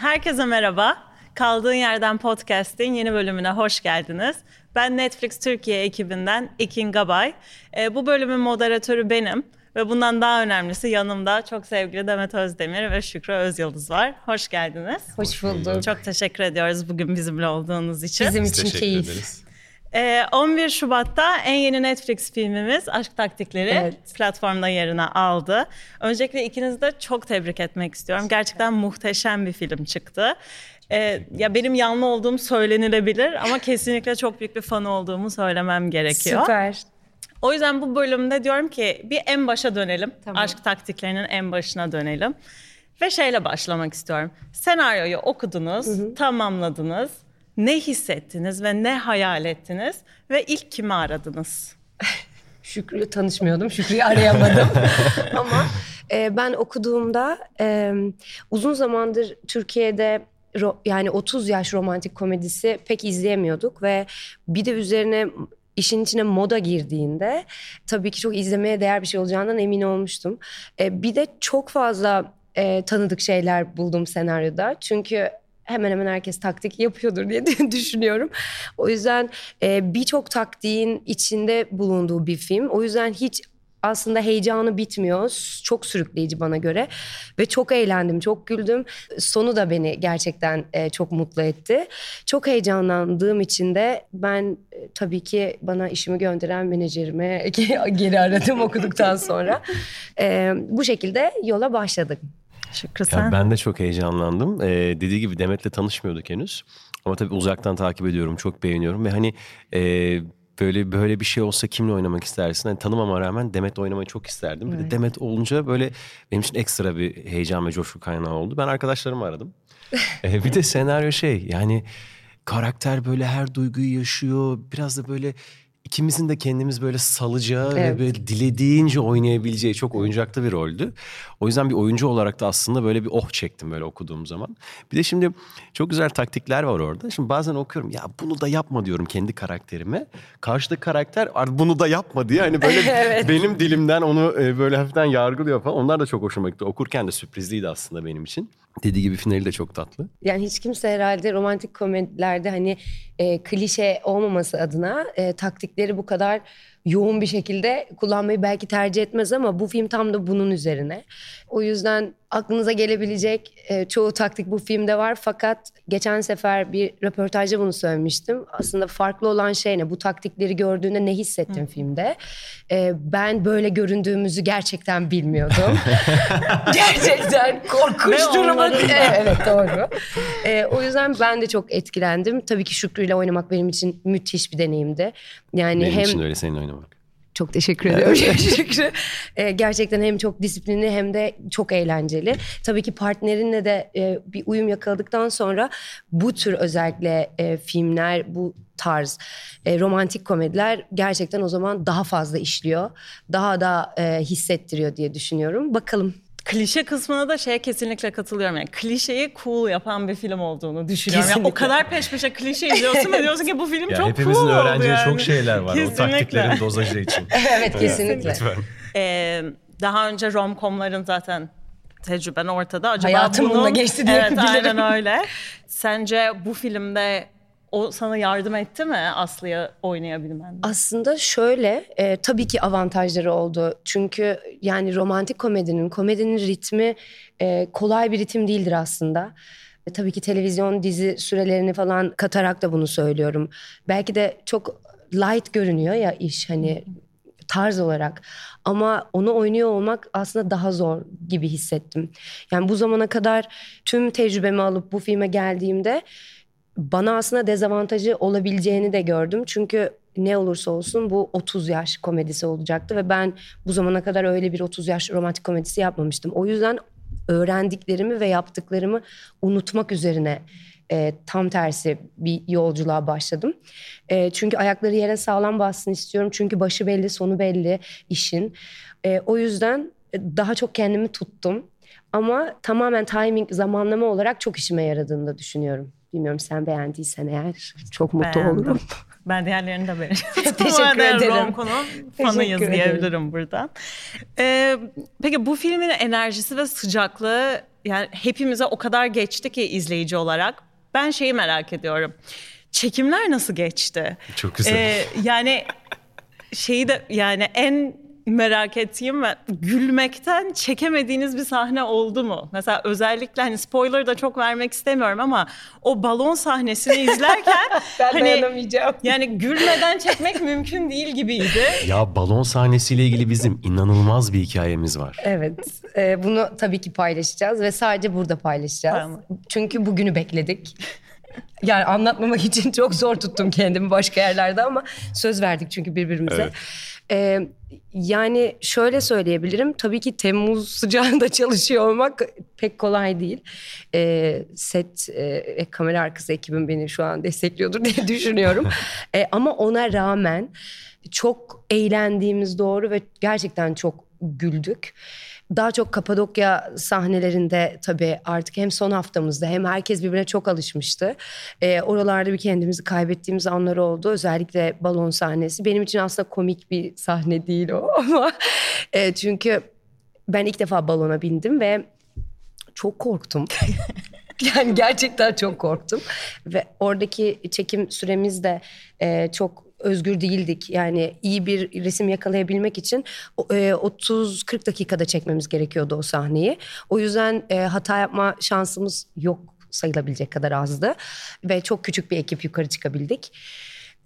Herkese merhaba. Kaldığın Yerden Podcast'in yeni bölümüne hoş geldiniz. Ben Netflix Türkiye ekibinden Ekin Gabay. E, bu bölümün moderatörü benim. Ve bundan daha önemlisi yanımda çok sevgili Demet Özdemir ve Şükrü Özyıldız var. Hoş geldiniz. Hoş bulduk. Çok teşekkür ediyoruz bugün bizimle olduğunuz için. Bizim için keyif. Ederiz. 11 ee, Şubat'ta en yeni Netflix filmimiz Aşk Taktikleri evet. platformda yerini aldı. Öncelikle ikinizi de çok tebrik etmek istiyorum. Gerçekten muhteşem bir film çıktı. Ee, ya benim yanlı olduğum söylenilebilir ama kesinlikle çok büyük bir fan olduğumu söylemem gerekiyor. Süper. O yüzden bu bölümde diyorum ki bir en başa dönelim. Tamam. Aşk taktiklerinin en başına dönelim. Ve şeyle başlamak istiyorum. Senaryoyu okudunuz, hı hı. tamamladınız ne hissettiniz ve ne hayal ettiniz ve ilk kimi aradınız? Şükrü'yle tanışmıyordum. Şükrü'yü arayamadım. Ama e, ben okuduğumda e, uzun zamandır Türkiye'de ro, yani 30 yaş romantik komedisi pek izleyemiyorduk ve bir de üzerine işin içine moda girdiğinde tabii ki çok izlemeye değer bir şey olacağından emin olmuştum. E, bir de çok fazla e, tanıdık şeyler buldum senaryoda. Çünkü hemen hemen herkes taktik yapıyordur diye düşünüyorum. O yüzden e, birçok taktiğin içinde bulunduğu bir film. O yüzden hiç aslında heyecanı bitmiyor. Çok sürükleyici bana göre ve çok eğlendim, çok güldüm. Sonu da beni gerçekten e, çok mutlu etti. Çok heyecanlandığım için de ben e, tabii ki bana işimi gönderen menajerime geri aradım okuduktan sonra. E, bu şekilde yola başladık. Şükrü sen. Ya ben de çok heyecanlandım. Ee, dediği gibi Demet'le tanışmıyorduk henüz. Ama tabii uzaktan takip ediyorum, çok beğeniyorum ve hani e, böyle böyle bir şey olsa kimle oynamak istersin? Hani tanımama rağmen Demet oynamayı çok isterdim. Evet. Bir de Demet olunca böyle benim için ekstra bir heyecan ve coşku kaynağı oldu. Ben arkadaşlarımı aradım. ee, bir de senaryo şey yani karakter böyle her duyguyu yaşıyor. Biraz da böyle ikimizin de kendimiz böyle salacağı evet. ve böyle dilediğince oynayabileceği çok oyuncakta bir roldü. O yüzden bir oyuncu olarak da aslında böyle bir oh çektim böyle okuduğum zaman. Bir de şimdi çok güzel taktikler var orada. Şimdi bazen okuyorum ya bunu da yapma diyorum kendi karakterime. Karşıdaki karakter bunu da yapma diye hani böyle evet. benim dilimden onu e, böyle hafiften yargılıyor falan. Onlar da çok hoşuma gitti. Okurken de sürprizliydi aslında benim için. Dediği gibi finali de çok tatlı. Yani hiç kimse herhalde romantik komedilerde hani e, klişe olmaması adına e, taktikleri bu kadar yoğun bir şekilde kullanmayı belki tercih etmez ama bu film tam da bunun üzerine. O yüzden aklınıza gelebilecek e, çoğu taktik bu filmde var fakat geçen sefer bir röportajda bunu söylemiştim. Aslında farklı olan şey ne? Bu taktikleri gördüğünde ne hissettin Hı. filmde? E, ben böyle göründüğümüzü gerçekten bilmiyordum. gerçekten korkunç durumu. evet doğru. E, o yüzden ben de çok etkilendim. Tabii ki Şükrü ile oynamak benim için müthiş bir deneyimdi. Yani benim hem... için öyle seninle oynamak. Çok teşekkür ediyorum. teşekkür. Ee, gerçekten hem çok disiplinli hem de çok eğlenceli. Tabii ki partnerinle de e, bir uyum yakaladıktan sonra bu tür özellikle e, filmler, bu tarz e, romantik komediler gerçekten o zaman daha fazla işliyor. Daha da e, hissettiriyor diye düşünüyorum. Bakalım klişe kısmına da şeye kesinlikle katılıyorum. Yani klişeyi cool yapan bir film olduğunu düşünüyorum. Yani o kadar peş peşe klişe izliyorsun ve diyorsun ki bu film ya çok hepimizin cool öğreneceği yani. çok şeyler var kesinlikle. o taktiklerin dozajı için. evet kesinlikle. Lütfen. Ee, daha önce romcomların zaten tecrüben ortada. Acaba Hayatım bunun... bununla geçti diye Evet aynen öyle. Sence bu filmde o sana yardım etti mi Aslı'ya oynayabilmen? Aslında şöyle e, tabii ki avantajları oldu. Çünkü yani romantik komedinin, komedinin ritmi e, kolay bir ritim değildir aslında. E, tabii ki televizyon dizi sürelerini falan katarak da bunu söylüyorum. Belki de çok light görünüyor ya iş hani tarz olarak. Ama onu oynuyor olmak aslında daha zor gibi hissettim. Yani bu zamana kadar tüm tecrübemi alıp bu filme geldiğimde bana aslında dezavantajı olabileceğini de gördüm. Çünkü ne olursa olsun bu 30 yaş komedisi olacaktı ve ben bu zamana kadar öyle bir 30 yaş romantik komedisi yapmamıştım. O yüzden öğrendiklerimi ve yaptıklarımı unutmak üzerine e, tam tersi bir yolculuğa başladım. E, çünkü ayakları yere sağlam bassın istiyorum. Çünkü başı belli, sonu belli işin. E, o yüzden daha çok kendimi tuttum. Ama tamamen timing, zamanlama olarak çok işime yaradığını da düşünüyorum. Bilmiyorum sen beğendiysen eğer çok mutlu Beğendim. olurum. Ben diğerlerini de beğendim. Teşekkür ederim. Romco'nun fanıyız diyebilirim buradan. Ee, peki bu filmin enerjisi ve sıcaklığı yani hepimize o kadar geçti ki izleyici olarak. Ben şeyi merak ediyorum. Çekimler nasıl geçti? Çok güzel. Ee, yani şeyi de yani en merak ettiğim ve gülmekten çekemediğiniz bir sahne oldu mu? Mesela özellikle hani spoiler da çok vermek istemiyorum ama o balon sahnesini izlerken ben hani, dayanamayacağım. Yani gülmeden çekmek mümkün değil gibiydi. Ya balon sahnesiyle ilgili bizim inanılmaz bir hikayemiz var. Evet. E, bunu tabii ki paylaşacağız ve sadece burada paylaşacağız. Tamam. Çünkü bugünü bekledik. Yani anlatmamak için çok zor tuttum kendimi başka yerlerde ama söz verdik çünkü birbirimize. Evet. Ee, yani şöyle söyleyebilirim. Tabii ki Temmuz sıcağında çalışıyor olmak pek kolay değil. Ee, set e, kamera arkası ekibim beni şu an destekliyordur diye düşünüyorum. ee, ama ona rağmen çok eğlendiğimiz doğru ve gerçekten çok güldük. Daha çok Kapadokya sahnelerinde tabii artık hem son haftamızda hem herkes birbirine çok alışmıştı. E, oralarda bir kendimizi kaybettiğimiz anlar oldu. Özellikle balon sahnesi. Benim için aslında komik bir sahne değil o ama e, çünkü ben ilk defa balona bindim ve çok korktum. yani gerçekten çok korktum ve oradaki çekim süremiz de e, çok özgür değildik. Yani iyi bir resim yakalayabilmek için 30-40 e, dakikada çekmemiz gerekiyordu o sahneyi. O yüzden e, hata yapma şansımız yok sayılabilecek kadar azdı. Ve çok küçük bir ekip yukarı çıkabildik.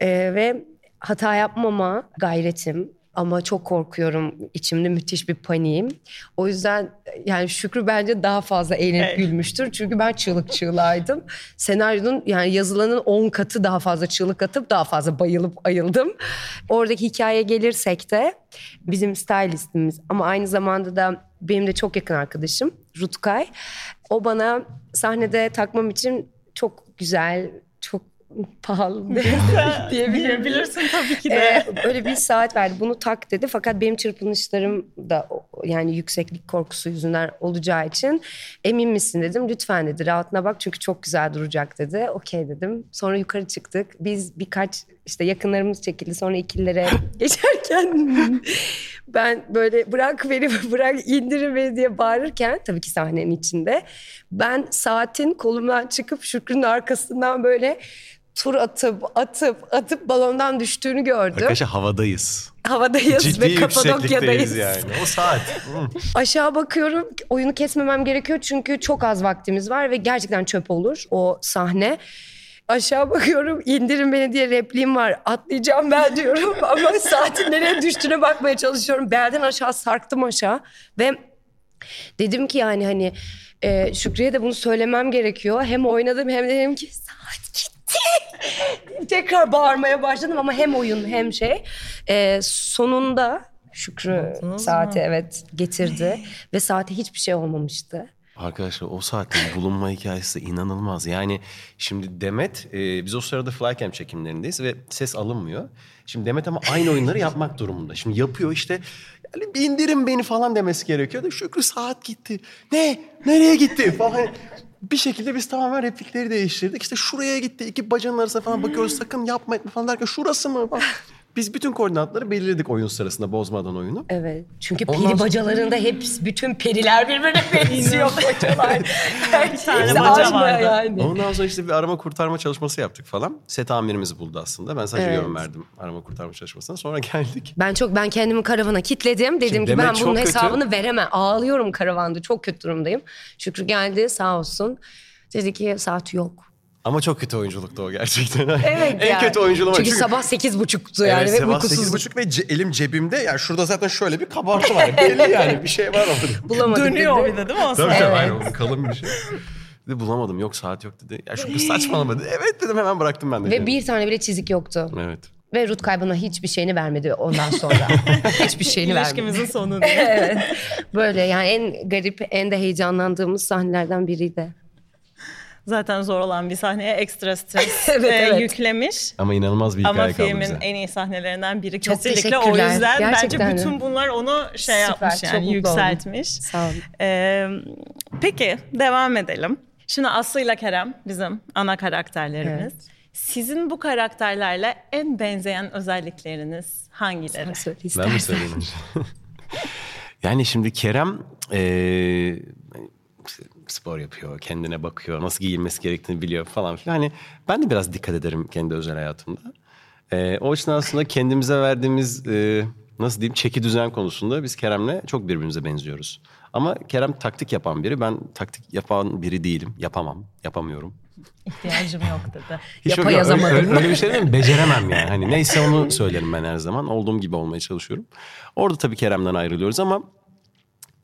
E, ve hata yapmama gayretim, ama çok korkuyorum. İçimde müthiş bir paniğim. O yüzden yani Şükrü bence daha fazla eğlenip evet. gülmüştür. Çünkü ben çığlık çığlağıydım. Senaryonun yani yazılanın 10 katı daha fazla çığlık atıp daha fazla bayılıp ayıldım. Oradaki hikayeye gelirsek de bizim stylistimiz ama aynı zamanda da benim de çok yakın arkadaşım Rutkay. O bana sahnede takmam için çok güzel, çok pahalı diyebilirim. Bilirsin tabii ki de. Ee, öyle bir saat verdi. Bunu tak dedi. Fakat benim çırpınışlarım da yani yükseklik korkusu yüzünden olacağı için emin misin dedim. Lütfen dedi. Rahatına bak çünkü çok güzel duracak dedi. Okey dedim. Sonra yukarı çıktık. Biz birkaç işte yakınlarımız çekildi. Sonra ikililere geçerken ben böyle bırak beni bırak indirin beni diye bağırırken tabii ki sahnenin içinde ben saatin kolumdan çıkıp Şükrü'nün arkasından böyle tur atıp atıp atıp balondan düştüğünü gördüm. Arkadaşlar havadayız. Havadayız Ciddi ve Kapadokya'dayız. yani. O saat. Aşağı bakıyorum. Oyunu kesmemem gerekiyor çünkü çok az vaktimiz var ve gerçekten çöp olur o sahne. Aşağı bakıyorum indirin beni diye repliğim var. Atlayacağım ben diyorum ama saatin nereye düştüğüne bakmaya çalışıyorum. Belden aşağı sarktım aşağı ve dedim ki yani hani e, Şükrü'ye de bunu söylemem gerekiyor. Hem oynadım hem de dedim ki saat git Tekrar bağırmaya başladım ama hem oyun hem şey. Ee, sonunda Şükrü saati evet getirdi ve saate hiçbir şey olmamıştı. Arkadaşlar o saatin bulunma hikayesi inanılmaz. Yani şimdi Demet e, biz o sırada Flycam çekimlerindeyiz ve ses alınmıyor. Şimdi Demet ama aynı oyunları yapmak durumunda. Şimdi yapıyor işte yani bindirin beni falan demesi gerekiyor. Şükrü saat gitti. Ne? Nereye gitti falan bir şekilde biz tamamen replikleri değiştirdik. İşte şuraya gitti iki bacanın arasına falan bakıyoruz sakın yapma etme falan derken şurası mı? Biz bütün koordinatları belirledik oyun sırasında bozmadan oyunu. Evet. Çünkü peri Ondan bacalarında hep bütün periler birbirine benziyor bacalar. bir tane baca vardı. Yani. Ondan sonra işte bir arama kurtarma çalışması yaptık falan. Set amirimizi buldu aslında. Ben sadece evet. yorum verdim arama kurtarma çalışmasına. Sonra geldik. Ben çok ben kendimi karavana kilitledim. Dedim Şimdi ki ben bunun hesabını kötü. veremem. Ağlıyorum karavanda. Çok kötü durumdayım. Şükrü geldi sağ olsun. Dedi ki saat yok. Ama çok kötü oyunculuktu o gerçekten. Evet en yani. kötü oyunculuğum. Çünkü, çünkü sabah sekiz buçuktu yani evet, ve sabah sekiz buçuk ve ce- elim cebimde. Yani şurada zaten şöyle bir kabartı var. Belli yani bir şey var orada. Bulamadık Dönüyor bir de değil mi o Tabii tabii evet. aynen kalın bir şey. Dedi bulamadım yok saat yok dedi. Ya şu saçmalama dedi. Evet dedim hemen bıraktım ben de. Ve bir tane bile çizik yoktu. Evet. Ve Ruth kaybına hiçbir şeyini vermedi ondan sonra. hiçbir şeyini vermedi. İlişkimizin sonu evet. Böyle yani en garip, en de heyecanlandığımız sahnelerden biriydi zaten zor olan bir sahneye ekstra stres evet, e, evet. yüklemiş. Ama inanılmaz bir hikaye Ama filmin bize. en iyi sahnelerinden biri Çok kesinlikle o yüzden Gerçekten bence bütün bunlar onu şey Süper, yapmış yani yükseltmiş. Sağ olun. Ee, peki devam edelim. Şimdi Aslı ile Kerem bizim ana karakterlerimiz. Evet. Sizin bu karakterlerle en benzeyen özellikleriniz hangileri? ben mi söyleyeyim? yani şimdi Kerem ee, spor yapıyor, kendine bakıyor, nasıl giyinmesi gerektiğini biliyor falan filan. Hani ben de biraz dikkat ederim kendi özel hayatımda. Ee, o yüzden aslında kendimize verdiğimiz e, nasıl diyeyim çeki düzen konusunda biz Kerem'le çok birbirimize benziyoruz. Ama Kerem taktik yapan biri, ben taktik yapan biri değilim. Yapamam, yapamıyorum. İhtiyacım yok dedi. Hiç yok, Yapayazamadım. Öyle, öyle bir şey değil mi? Beceremem yani. Hani neyse onu söylerim ben her zaman. Olduğum gibi olmaya çalışıyorum. Orada tabii Kerem'den ayrılıyoruz ama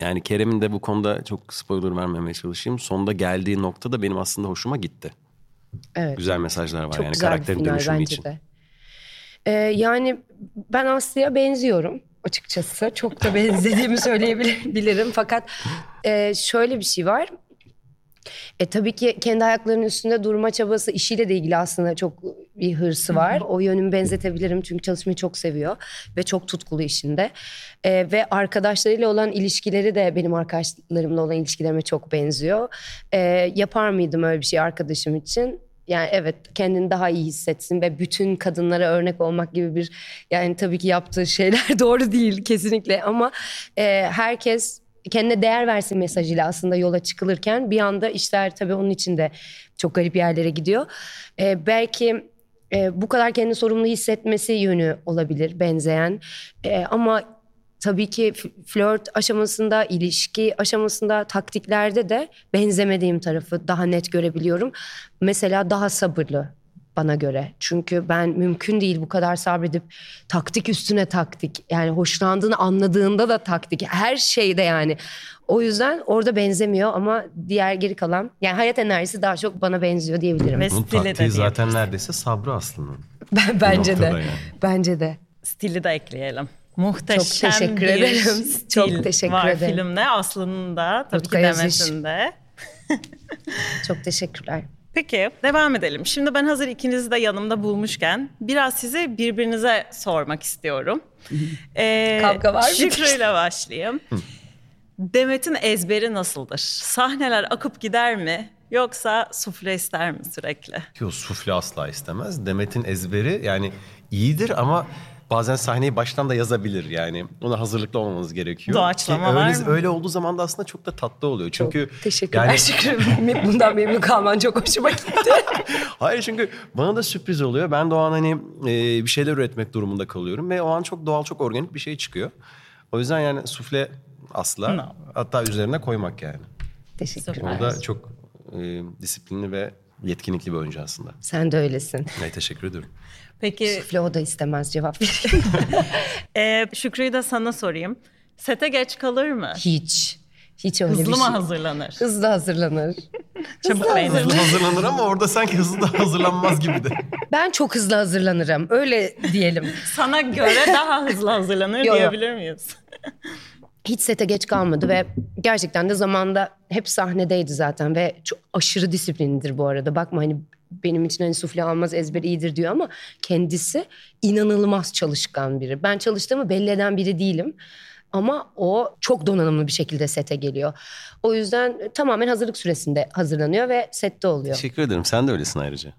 yani Kerem'in de bu konuda çok spoiler vermemeye çalışayım. Sonda geldiği nokta da benim aslında hoşuma gitti. Evet. Güzel mesajlar var Çok yani güzel karakterin dönüşümü için. de. Ee, yani ben Aslı'ya benziyorum açıkçası. Çok da benzediğimi söyleyebilirim. Fakat e, şöyle bir şey var. E, tabii ki kendi ayaklarının üstünde durma çabası işiyle de ilgili aslında çok bir hırsı var. O yönümü benzetebilirim çünkü çalışmayı çok seviyor ve çok tutkulu işinde. E, ve arkadaşlarıyla olan ilişkileri de benim arkadaşlarımla olan ilişkilerime çok benziyor. E, yapar mıydım öyle bir şey arkadaşım için? Yani evet kendini daha iyi hissetsin ve bütün kadınlara örnek olmak gibi bir yani tabii ki yaptığı şeyler doğru değil kesinlikle ama e, herkes kendine değer versin mesajıyla aslında yola çıkılırken bir anda işler tabii onun için de çok garip yerlere gidiyor. E, belki e, bu kadar kendini sorumlu hissetmesi yönü olabilir benzeyen E, ama tabii ki flört aşamasında, ilişki aşamasında, taktiklerde de benzemediğim tarafı daha net görebiliyorum. Mesela daha sabırlı bana göre. Çünkü ben mümkün değil bu kadar sabredip taktik üstüne taktik. Yani hoşlandığını anladığında da taktik. Her şeyde yani. O yüzden orada benzemiyor ama diğer geri kalan yani hayat enerjisi daha çok bana benziyor diyebilirim. Ve Bunun taktiği zaten neredeyse sabrı aslında. Ben, bence de. yani. Bence de. Stili de ekleyelim. Muhteşem Çok teşekkür bir ederim. stil Çok teşekkür var ederim. filmde. Aslı'nın da tabii Rutkay ki Aziz. Demet'in de. Çok teşekkürler. Peki devam edelim. Şimdi ben hazır ikinizi de yanımda bulmuşken biraz size birbirinize sormak istiyorum. Ee, Kavga var mı? Şükrü'yle başlayayım. Demet'in ezberi nasıldır? Sahneler akıp gider mi? Yoksa sufle ister mi sürekli? Yok sufle asla istemez. Demet'in ezberi yani iyidir ama bazen sahneyi baştan da yazabilir yani. Ona hazırlıklı olmanız gerekiyor. Doğaçlama öyle, mı? öyle olduğu zaman da aslında çok da tatlı oluyor. Çünkü Teşekkürler yani- Şükrü. Bundan memnun kalman çok hoşuma gitti. Hayır çünkü bana da sürpriz oluyor. Ben de o an hani e, bir şeyler üretmek durumunda kalıyorum ve o an çok doğal, çok organik bir şey çıkıyor. O yüzden yani sufle asla. No. Hatta üzerine koymak yani. Teşekkürler. Orada çok e, disiplinli ve yetkinlikli bir oyuncu aslında. Sen de öylesin. Evet, teşekkür ederim. Peki Sufle o da istemez cevap vereyim. e, Şükrü'yü de sana sorayım. Sete geç kalır mı? Hiç. Hiç öyle Hızlı bir mı şey. hazırlanır? Hızlı hazırlanır. Çabuk beğenir. Hızlı hazırlanır ama orada sanki hızlı da hazırlanmaz gibi de. Ben çok hızlı hazırlanırım. Öyle diyelim. Sana göre daha hızlı hazırlanır diyebilir miyiz? Hiç sete geç kalmadı ve gerçekten de zamanda hep sahnedeydi zaten ve çok aşırı disiplinlidir bu arada. Bakma hani benim için hani sufle almaz ezber iyidir diyor ama kendisi inanılmaz çalışkan biri. Ben çalıştığımı belli eden biri değilim. Ama o çok donanımlı bir şekilde sete geliyor. O yüzden tamamen hazırlık süresinde hazırlanıyor ve sette oluyor. Teşekkür ederim. Sen de öylesin ayrıca.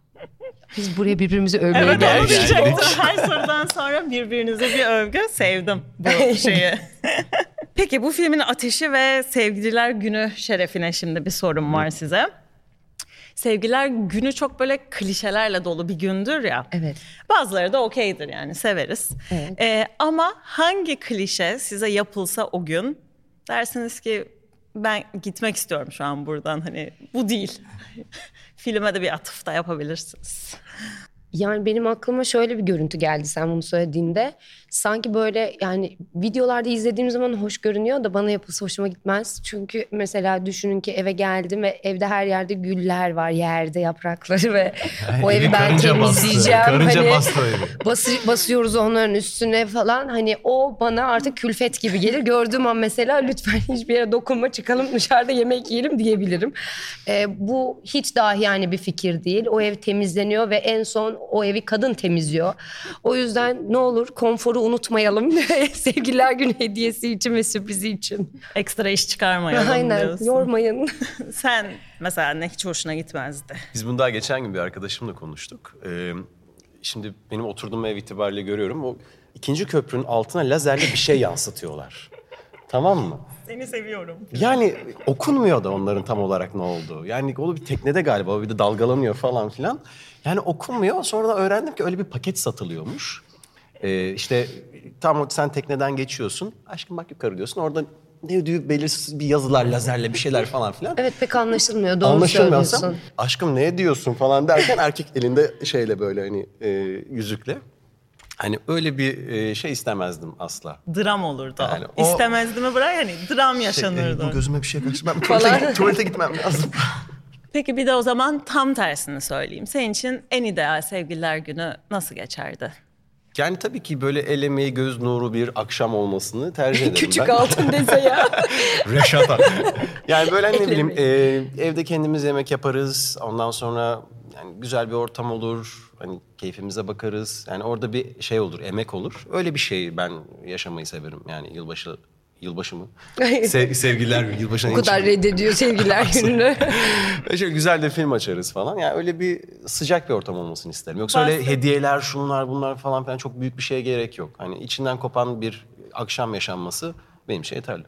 Biz buraya birbirimizi övmeye Evet geldik. gel- diyecektim. Her sorudan sonra birbirinize bir övgü sevdim bu şeyi. Peki bu filmin ateşi ve sevgililer günü şerefine şimdi bir sorum var size. Sevgililer günü çok böyle klişelerle dolu bir gündür ya. Evet. Bazıları da okeydir yani severiz. Evet. Ee, ama hangi klişe size yapılsa o gün dersiniz ki ben gitmek istiyorum şu an buradan hani bu değil. Filme de bir atıf da yapabilirsiniz. Yani benim aklıma şöyle bir görüntü geldi sen bunu söylediğinde. Sanki böyle yani videolarda izlediğim zaman hoş görünüyor da bana yapılsa hoşuma gitmez. Çünkü mesela düşünün ki eve geldim ve evde her yerde güller var. Yerde yaprakları ve o evi ben temizleyeceğim. Karınca hani bastı evi. bası- basıyoruz onların üstüne falan. Hani o bana artık külfet gibi gelir. Gördüğüm an mesela lütfen hiçbir yere dokunma çıkalım dışarıda yemek yiyelim diyebilirim. Ee, bu hiç dahi yani bir fikir değil. O ev temizleniyor ve en son o evi kadın temizliyor. O yüzden ne olur konforu unutmayalım. Sevgililer günü hediyesi için ve sürprizi için. Ekstra iş çıkarmayalım Aynen diyorsun. yormayın. Sen mesela ne hiç hoşuna gitmezdi. Biz bunu daha geçen gün bir arkadaşımla konuştuk. Ee, şimdi benim oturduğum ev itibariyle görüyorum. O ikinci köprünün altına lazerle bir şey yansıtıyorlar. Tamam mı? Seni seviyorum. Yani okunmuyor da onların tam olarak ne olduğu. Yani o bir teknede galiba bir de dalgalanıyor falan filan. Yani okunmuyor. Sonra da öğrendim ki öyle bir paket satılıyormuş. Ee, işte tam sen tekneden geçiyorsun. Aşkım bak yukarı diyorsun. Orada ne diyor belirsiz bir yazılar lazerle bir şeyler falan filan. Evet pek anlaşılmıyor. Doğru Anlaşılmıyorsam söylüyorsun. aşkım ne diyorsun falan derken erkek elinde şeyle böyle hani e, yüzükle. Hani öyle bir e, şey istemezdim asla. Dram olurdu. Yani o- İstemezdi mi bırak hani dram Şey, yaşanırdı. e, bu gözüme bir şey kaçtı. Ben tuvalete, tuvalete gitmem lazım. Peki bir de o zaman tam tersini söyleyeyim. Senin için en ideal sevgililer günü nasıl geçerdi? Yani tabii ki böyle el emeği göz nuru bir akşam olmasını tercih ederim Küçük ben. altın dese ya. Reşata. yani böyle ne bileyim e, evde kendimiz yemek yaparız. Ondan sonra yani güzel bir ortam olur. Hani keyfimize bakarız. Yani orada bir şey olur, emek olur. Öyle bir şey ben yaşamayı severim. Yani yılbaşı yılbaşı mı? Se- sevgililer günü, yılbaşına o kadar reddediyor sevgililer gününü. Şöyle güzel de film açarız falan. Yani öyle bir sıcak bir ortam olmasını isterim. Yoksa öyle Bahset- hediyeler, şunlar bunlar falan filan çok büyük bir şeye gerek yok. Hani içinden kopan bir akşam yaşanması benim için yeterli.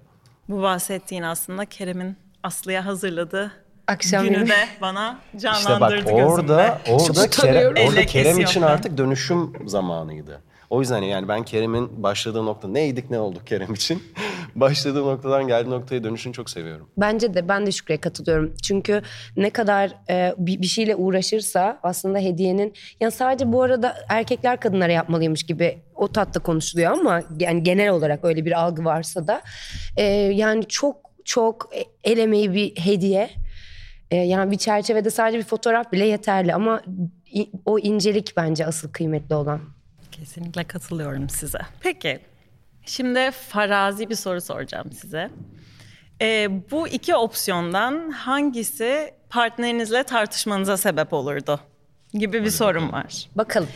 Bu bahsettiğin aslında Kerem'in Aslı'ya hazırladığı Akşam günü de bana İşte bak canlandırdı orada gözümde. orada. Kerem, orada Kerem için artık dönüşüm zamanıydı. O yüzden yani ben Kerem'in başladığı nokta neydik ne olduk Kerem için. başladığı noktadan geldiği noktaya dönüşünü çok seviyorum. Bence de ben de Şükrü'ye katılıyorum. Çünkü ne kadar e, bir, bir şeyle uğraşırsa aslında hediyenin... Yani sadece bu arada erkekler kadınlara yapmalıymış gibi o tatta konuşuluyor ama yani genel olarak öyle bir algı varsa da e, yani çok çok el emeği bir hediye. E, yani bir çerçevede sadece bir fotoğraf bile yeterli ama o incelik bence asıl kıymetli olan. Kesinlikle katılıyorum size. Peki, şimdi farazi bir soru soracağım size. Ee, bu iki opsiyondan hangisi partnerinizle tartışmanıza sebep olurdu? Gibi bir sorum var. Bakalım.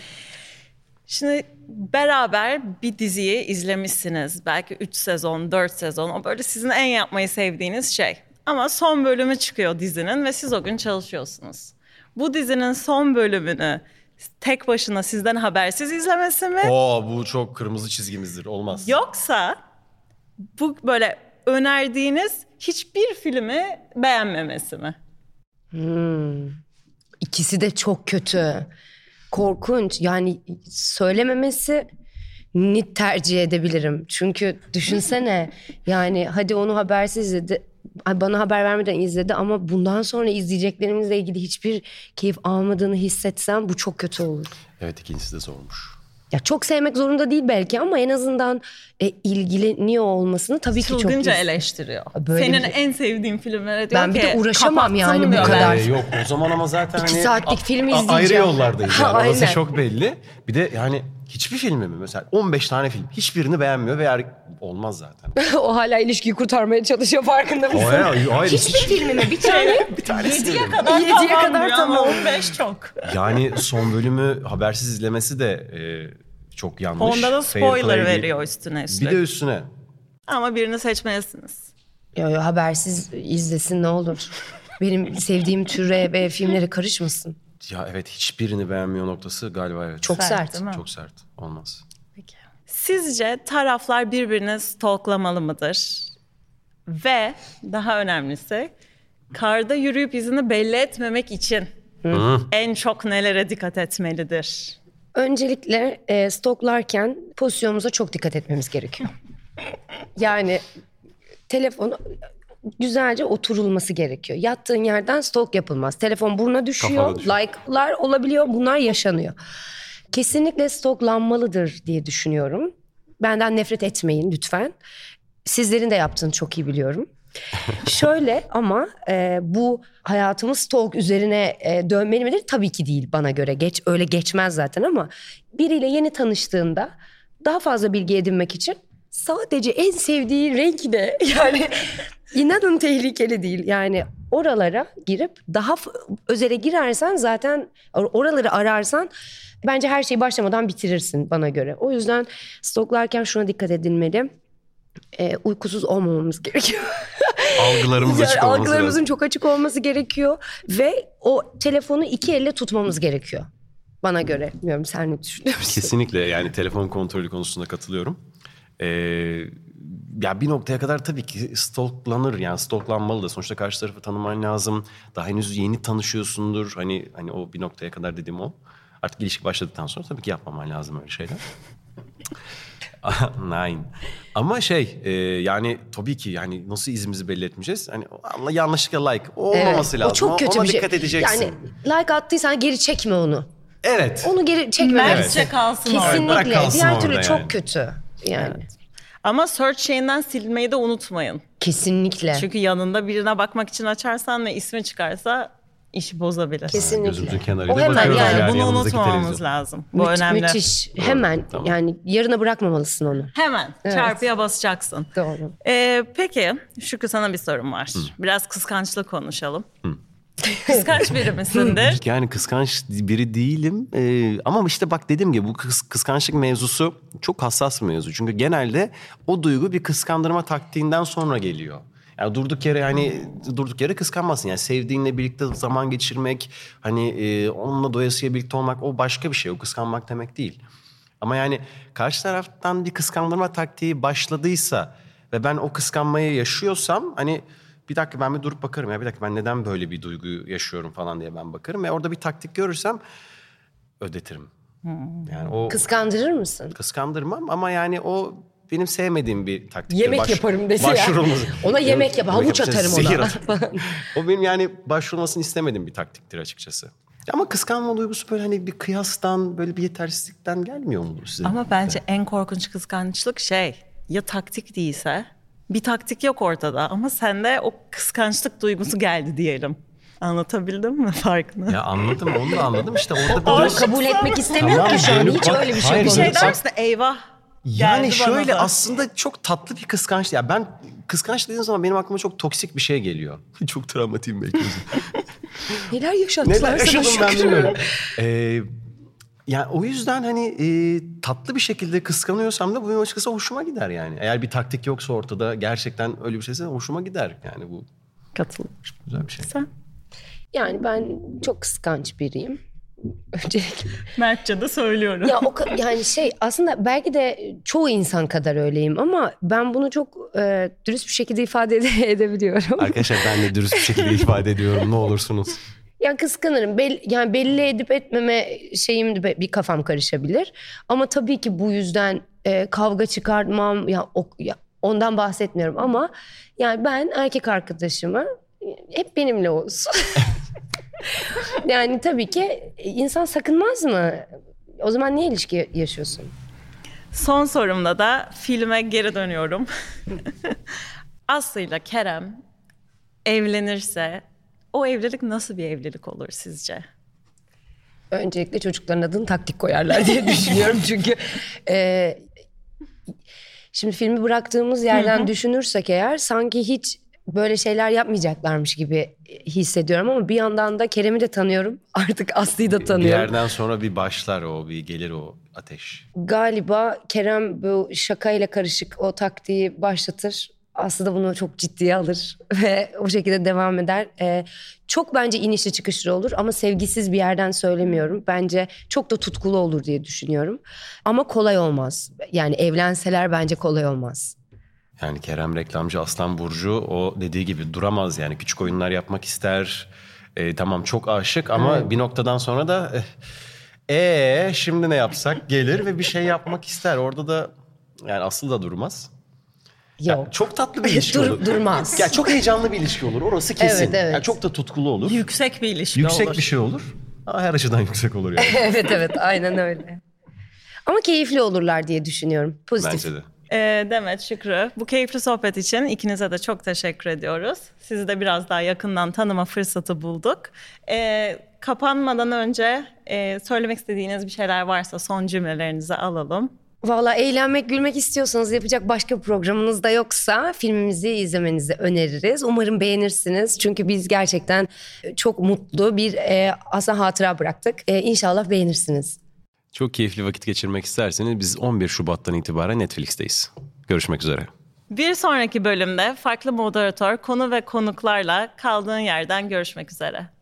Şimdi beraber bir diziyi izlemişsiniz. Belki 3 sezon, 4 sezon. O böyle sizin en yapmayı sevdiğiniz şey. Ama son bölümü çıkıyor dizinin ve siz o gün çalışıyorsunuz. Bu dizinin son bölümünü tek başına sizden habersiz izlemesi mi? Oo bu çok kırmızı çizgimizdir. Olmaz. Yoksa bu böyle önerdiğiniz hiçbir filmi beğenmemesi mi? İkisi de çok kötü. Korkunç. Yani söylememesi ni tercih edebilirim. Çünkü düşünsene yani hadi onu habersiz izledi. Bana haber vermeden izledi ama bundan sonra izleyeceklerimizle ilgili hiçbir keyif almadığını hissetsem bu çok kötü olur. Evet ikincisi de zormuş. Ya çok sevmek zorunda değil belki ama en azından e, ilgileniyor olmasını tabii ki çok Çılgınca is- eleştiriyor. Böyle Senin bir- en sevdiğin filmlere diyor Ben bir ki de uğraşamam "Kapattım" yani bu kadar. Ee, yok o zaman ama zaten İki hani saatlik filmi izleyeceğim. Ayrı yollardayız yani. Orası çok belli. Bir de yani hiçbir filmi mi mesela 15 tane film hiçbirini beğenmiyor ve er- olmaz zaten. o hala ilişkiyi kurtarmaya çalışıyor farkında mısın? Hayır, hayır, Hiçbir filmime bir tane bir tanesi Yediye dedim. kadar Yediye tamam kadar tamam. 15 çok. Yani son bölümü habersiz izlemesi de e, çok yanlış. Onda da spoiler veriyor üstüne üstlük. Bir de üstüne. Ama birini seçmelisiniz. Yo, yo, habersiz izlesin ne olur. Benim sevdiğim türe ve filmlere karışmasın. Ya evet hiçbirini beğenmiyor noktası galiba evet. Çok Sert, sert. değil mi? Çok sert. Olmaz. Sizce taraflar birbirini stalklamalı mıdır? Ve daha önemlisi karda yürüyüp izini belli etmemek için en çok nelere dikkat etmelidir? Öncelikle e, stoklarken pozisyonumuza çok dikkat etmemiz gerekiyor. yani telefon güzelce oturulması gerekiyor. Yattığın yerden stok yapılmaz. Telefon buruna düşüyor, düşüyor. like'lar olabiliyor. Bunlar yaşanıyor. Kesinlikle stoklanmalıdır diye düşünüyorum. Benden nefret etmeyin lütfen. Sizlerin de yaptığını çok iyi biliyorum. Şöyle ama e, bu hayatımız stalk üzerine e, dönmeli midir? Tabii ki değil bana göre. Geç öyle geçmez zaten ama biriyle yeni tanıştığında daha fazla bilgi edinmek için sadece en sevdiği renk de yani inanın tehlikeli değil. Yani oralara girip daha özele girersen zaten or- oraları ararsan bence her şeyi başlamadan bitirirsin bana göre. O yüzden stoklarken şuna dikkat edilmeli. E, uykusuz olmamamız gerekiyor. Algılarımız Yani açık olması algılarımızın lazım. çok açık olması gerekiyor ve o telefonu iki elle tutmamız gerekiyor. Bana göre. Bilmiyorum sen ne düşünüyorsun? Kesinlikle yani telefon kontrolü konusunda katılıyorum. Ee, ya bir noktaya kadar tabii ki stalklanır yani stalklanmalı da sonuçta karşı tarafı tanıman lazım. Daha henüz yeni tanışıyorsundur. Hani hani o bir noktaya kadar dediğim o. Artık ilişki başladıktan sonra tabii ki yapmaman lazım öyle şeyler. Nine. Ama şey e, yani tabii ki yani nasıl izimizi belli etmeyeceğiz? Hani yanlışlıkla like o olmaması lazım. O çok kötü Ona bir şey. dikkat edeceksin. Yani like attıysan geri çekme onu. evet. Onu geri çekmemek. Mertçe kalsın orada. Kesinlikle. Bırak kalsın Diğer türlü yani. çok kötü. Yani. Ama search şeyinden silmeyi de unutmayın. Kesinlikle. Çünkü yanında birine bakmak için açarsan ve ismi çıkarsa işi bozabilir. Kesinlikle. Gözümüzün kenarıyla O hemen bakıyoruz yani, Yani bunu unutmamamız televizyon. lazım. Bu Mü- önemli. Müthiş. Hemen tamam. yani yarına bırakmamalısın onu. Hemen çarpıya basacaksın. Doğru. Ee, peki Şükrü sana bir sorum var. Biraz kıskançlık konuşalım. Kıskanç biri misindir? Yani kıskanç biri değilim Ee, ama işte bak dediğim gibi bu kıs- kıskançlık mevzusu çok hassas bir mevzu. Çünkü genelde o duygu bir kıskandırma taktiğinden sonra geliyor. Yani durduk yere hani durduk yere kıskanmasın. Yani sevdiğinle birlikte zaman geçirmek, hani e, onunla doyasıya birlikte olmak o başka bir şey. O kıskanmak demek değil. Ama yani karşı taraftan bir kıskandırma taktiği başladıysa ve ben o kıskanmayı yaşıyorsam hani bir dakika ben bir durup bakarım ya bir dakika ben neden böyle bir duyguyu yaşıyorum falan diye ben bakarım ve orada bir taktik görürsem ödetirim. Yani o Kıskandırır mısın? kıskandırmam ama yani o benim sevmediğim bir taktik. Yemek yaparım dese ya. başvurulması. Ona yemek yap, havuç atarım ona. atarım. o benim yani başvurulmasını istemediğim bir taktiktir açıkçası. Ama kıskanma duygusu böyle hani bir kıyastan böyle bir yetersizlikten gelmiyor mu size? Ama bence en korkunç kıskançlık şey ya taktik değilse bir taktik yok ortada ama sende o kıskançlık duygusu geldi diyelim. Anlatabildim mi farkını? Ya anladım onu da anladım işte orada bir Onu duygu- kabul etmek istemiyor Tamam, ki şu an. Hiç bak- öyle bir şey Hayır, bir şey dönüp der bak- misin? Eyvah. Yani şöyle da. aslında çok tatlı bir kıskanç. Ya ben kıskanç dediğim zaman benim aklıma çok toksik bir şey geliyor. çok travmatiyim belki. Neler yaşattılar Neler sana yaşadım ben bilmiyorum. Ee, yani o yüzden hani e, tatlı bir şekilde kıskanıyorsam da bu benim açıkçası hoşuma gider yani. Eğer bir taktik yoksa ortada gerçekten öyle bir şeyse hoşuma gider. Yani bu Katılıyorum. güzel bir şey. Sen? Yani ben çok kıskanç biriyim. Öncelikle. Mertçe de söylüyorum. Ya o yani şey aslında belki de çoğu insan kadar öyleyim ama ben bunu çok e, dürüst bir şekilde ifade ede- edebiliyorum. Arkadaşlar ben de dürüst bir şekilde ifade ediyorum ne olursunuz. Ya kıskanırım. Bel- yani belli edip etmeme şeyim de bir kafam karışabilir. Ama tabii ki bu yüzden e, kavga çıkartmam ya, o- ya ondan bahsetmiyorum ama yani ben erkek arkadaşımı e, hep benimle olsun. yani tabii ki insan sakınmaz mı? O zaman niye ilişki yaşıyorsun? Son sorumda da filme geri dönüyorum. Aslı ile Kerem evlenirse o evlilik nasıl bir evlilik olur sizce? Öncelikle çocukların adını taktik koyarlar diye düşünüyorum çünkü e, şimdi filmi bıraktığımız yerden düşünürsek eğer sanki hiç böyle şeyler yapmayacaklarmış gibi hissediyorum ama bir yandan da Kerem'i de tanıyorum artık Aslı'yı da Bir tanıyorum. yerden sonra bir başlar o bir gelir o ateş. Galiba Kerem bu şakayla karışık o taktiği başlatır. Aslı da bunu çok ciddiye alır ve o şekilde devam eder. Ee, çok bence inişli çıkışlı olur ama sevgisiz bir yerden söylemiyorum. Bence çok da tutkulu olur diye düşünüyorum. Ama kolay olmaz. Yani evlenseler bence kolay olmaz. Yani Kerem reklamcı Aslan Burcu o dediği gibi duramaz yani küçük oyunlar yapmak ister. Ee, tamam çok aşık ama bir noktadan sonra da ee şimdi ne yapsak gelir ve bir şey yapmak ister. Orada da yani Aslı da durmaz. Ya, Yok. çok tatlı bir ilişki Dur- olur. durmaz. Ya çok heyecanlı bir ilişki olur. Orası kesin. Evet, evet. Yani çok da tutkulu olur. Yüksek bir ilişki yüksek olur. bir şey olur. Ama her açıdan yüksek olur yani. evet evet aynen öyle. Ama keyifli olurlar diye düşünüyorum. Pozitif. Bence de. Ee, Demet, Şükrü bu keyifli sohbet için ikinize de çok teşekkür ediyoruz. Sizi de biraz daha yakından tanıma fırsatı bulduk. Ee, kapanmadan önce e, söylemek istediğiniz bir şeyler varsa son cümlelerinizi alalım. Valla eğlenmek, gülmek istiyorsanız yapacak başka programınız da yoksa filmimizi izlemenizi öneririz. Umarım beğenirsiniz. Çünkü biz gerçekten çok mutlu bir e, aslında hatıra bıraktık. E, inşallah beğenirsiniz. Çok keyifli vakit geçirmek isterseniz biz 11 Şubat'tan itibaren Netflix'teyiz. Görüşmek üzere. Bir sonraki bölümde farklı moderatör, konu ve konuklarla kaldığın yerden görüşmek üzere.